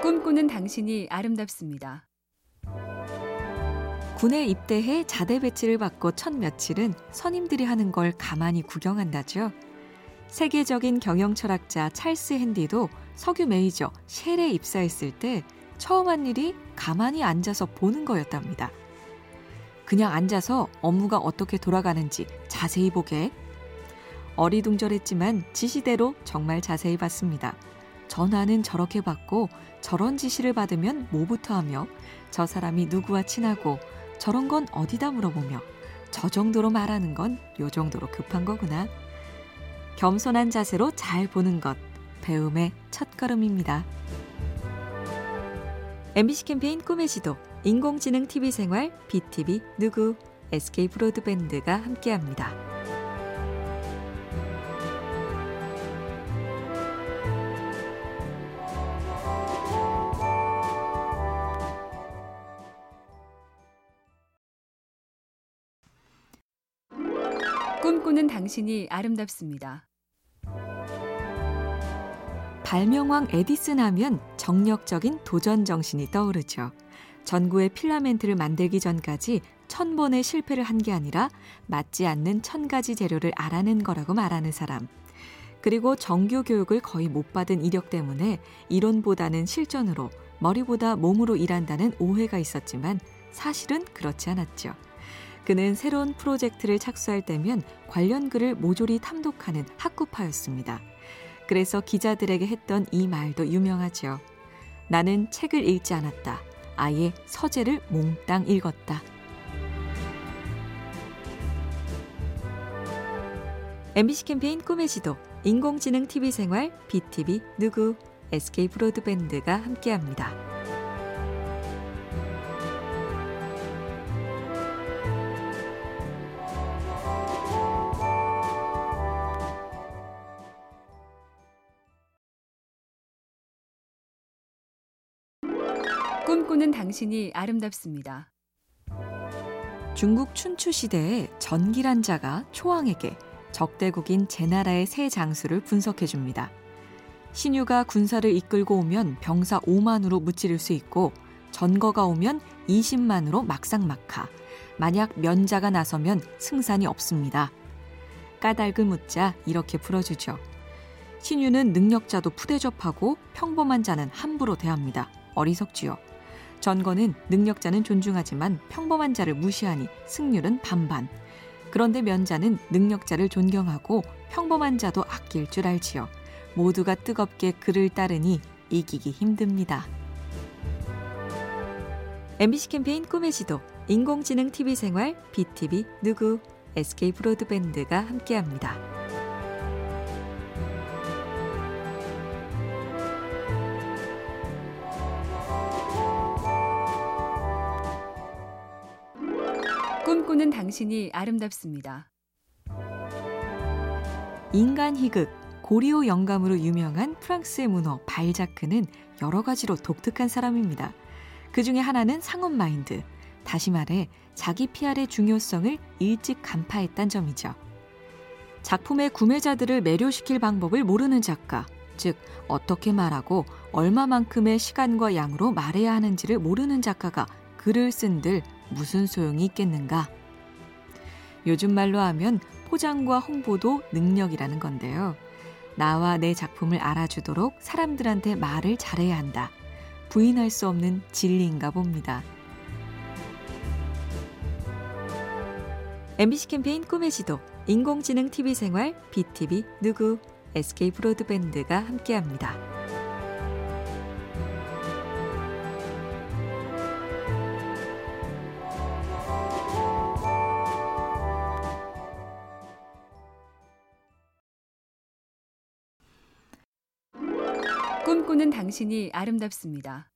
꿈꾸는 당신이 아름답습니다. 군에 입대해 자대 배치를 받고 첫 며칠은 선임들이 하는 걸 가만히 구경한다죠. 세계적인 경영 철학자 찰스 핸디도 석유 메이저 쉘에 입사했을 때 처음 한 일이 가만히 앉아서 보는 거였답니다. 그냥 앉아서 업무가 어떻게 돌아가는지 자세히 보게. 어리둥절했지만 지시대로 정말 자세히 봤습니다. 전화는 저렇게 받고 저런 지시를 받으면 뭐부터 하며 저 사람이 누구와 친하고 저런 건 어디다 물어보며 저 정도로 말하는 건 요 정도로 급한 거구나. 겸손한 자세로 잘 보는 것, 배움의 첫걸음입니다. MBC 캠페인 꿈의 지도, 인공지능 TV 생활, BTV 누구, SK 브로드밴드가 함께합니다. 꿈꾸는 당신이 아름답습니다. 발명왕 에디슨 하면 정력적인 도전 정신이 떠오르죠. 전구의 필라멘트를 만들기 전까지 천 번의 실패를 한 게 아니라 맞지 않는 천 가지 재료를 알아낸 거라고 말하는 사람. 그리고 정규 교육을 거의 못 받은 이력 때문에 이론보다는 실전으로 머리보다 몸으로 일한다는 오해가 있었지만 사실은 그렇지 않았죠. 그는 새로운 프로젝트를 착수할 때면 관련 글을 모조리 탐독하는 학구파였습니다. 그래서 기자들에게 했던 이 말도 유명하죠. 나는 책을 읽지 않았다. 아예 서재를 몽땅 읽었다. MBC 캠페인 꿈의 지도, 인공지능 TV 생활, BTV 누구, SK 브로드밴드가 함께합니다. 꿈꾸는 당신이 아름답습니다. 중국 춘추 시대에 전기란 자가 초왕에게 적대국인 제나라의 새 장수를 분석해 줍니다. 신유가 군사를 이끌고 오면 병사 5만으로 무찌를 수 있고 전거가 오면 20만으로 막상막하. 만약 면자가 나서면 승산이 없습니다. 까닭을 묻자 이렇게 풀어주죠. 신유는 능력자도 푸대접하고 평범한 자는 함부로 대합니다. 어리석지요. 전거는 능력자는 존중하지만 평범한 자를 무시하니 승률은 반반. 그런데 면자는 능력자를 존경하고 평범한 자도 아낄 줄 알지요. 모두가 뜨겁게 그를 따르니 이기기 힘듭니다. MBC 캠페인 꿈의 지도, 인공지능 TV 생활, BTV 누구, SK 브로드밴드가 함께합니다. 꿈꾸는 당신이 아름답습니다. 인간 희극, 고리오 영감으로 유명한 프랑스의 문호 발자크는 여러 가지로 독특한 사람입니다. 그 중에 하나는 상업 마인드. 다시 말해, 자기 PR의 중요성을 일찍 간파했단 점이죠. 작품의 구매자들을 매료시킬 방법을 모르는 작가, 즉, 어떻게 말하고 얼마만큼의 시간과 양으로 말해야 하는지를 모르는 작가가 글을 쓴들 무슨 소용이 있겠는가? 요즘 말로 하면 포장과 홍보도 능력이라는 건데요. 나와 내 작품을 알아주도록 사람들한테 말을 잘해야 한다. 부인할 수 없는 진리인가 봅니다. MBC 캠페인 꿈의 지도, 인공지능 TV 생활, BTV 누구, SK 브로드밴드가 함께합니다. 꿈꾸는 당신이 아름답습니다.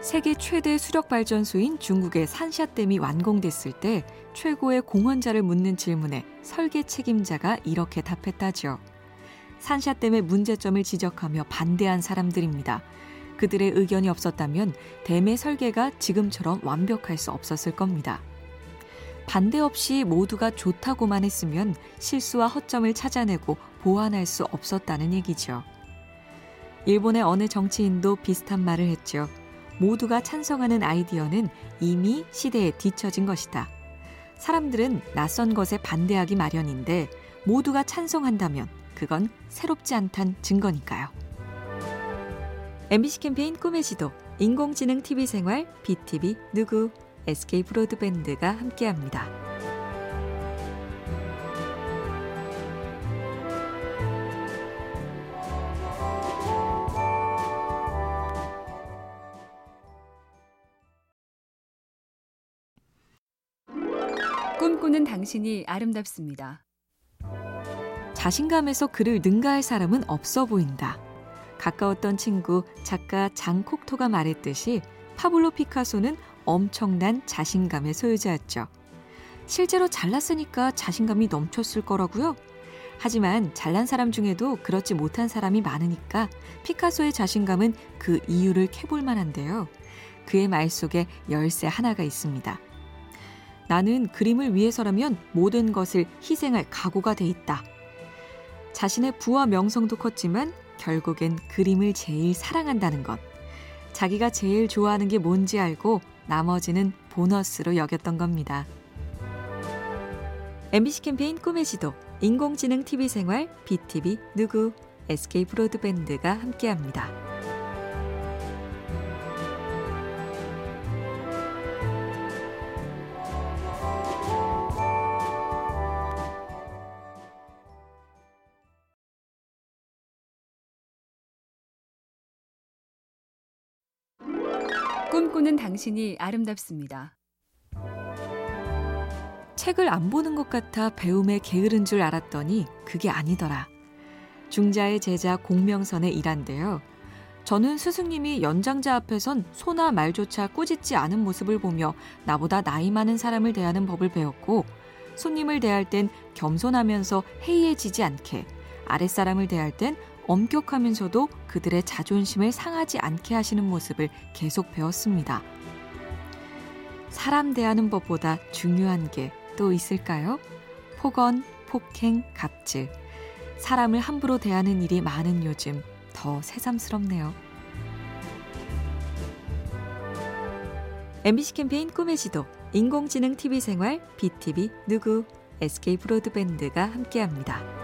세계 최대 수력 발전소인 중국의 산샤댐이 완공됐을 때 최고의 공헌자를 묻는 질문에 설계 책임자가 이렇게 답했다죠. 산샤댐의 문제점을 지적하며 반대한 사람들입니다. 그들의 의견이 없었다면 댐의 설계가 지금처럼 완벽할 수 없었을 겁니다. 반대 없이 모두가 좋다고만 했으면 실수와 허점을 찾아내고 보완할 수 없었다는 얘기죠. 일본의 어느 정치인도 비슷한 말을 했죠. 모두가 찬성하는 아이디어는 이미 시대에 뒤처진 것이다. 사람들은 낯선 것에 반대하기 마련인데 모두가 찬성한다면 그건 새롭지 않단 증거니까요. MBC 캠페인 꿈의 지도, 인공지능 TV 생활, BTV 누구, SK 브로드밴드가 함께합니다. 꿈꾸는 당신이 아름답습니다. 자신감에서 그를 능가할 사람은 없어 보인다. 가까웠던 친구 작가 장콕토가 말했듯이 파블로 피카소는 엄청난 자신감의 소유자였죠. 실제로 잘났으니까 자신감이 넘쳤을 거라고요? 하지만 잘난 사람 중에도 그렇지 못한 사람이 많으니까 피카소의 자신감은 그 이유를 캐볼 만한데요. 그의 말 속에 열쇠 하나가 있습니다. 나는 그림을 위해서라면 모든 것을 희생할 각오가 돼 있다. 자신의 부와 명성도 컸지만 결국엔 그림을 제일 사랑한다는 것. 자기가 제일 좋아하는 게 뭔지 알고 나머지는 보너스로 여겼던 겁니다. MBC 캠페인 꿈의 지도, 인공지능 TV 생활, BTV 누구, SK 브로드밴드가 함께합니다. 꿈꾸는 당신이 아름답습니다. 책을 안 보는 것 같아 배움에 게으른 줄 알았더니 그게 아니더라. 중자의 제자 공명선의 일한데요. 저는 스승님이 연장자 앞에선 소나 말조차 꾸짖지 않은 모습을 보며 나보다 나이 많은 사람을 대하는 법을 배웠고 손님을 대할 땐 겸손하면서 해이해지지 않게 아랫사람을 대할 땐 엄격하면서도 그들의 자존심을 상하지 않게 하시는 모습을 계속 배웠습니다. 사람 대하는 법보다 중요한 게 또 있을까요? 폭언, 폭행, 갑질. 사람을 함부로 대하는 일이 많은 요즘 더 새삼스럽네요. MBC 캠페인 꿈의 지도, 인공지능 TV 생활, BTV 누구, SK 브로드밴드가 함께합니다.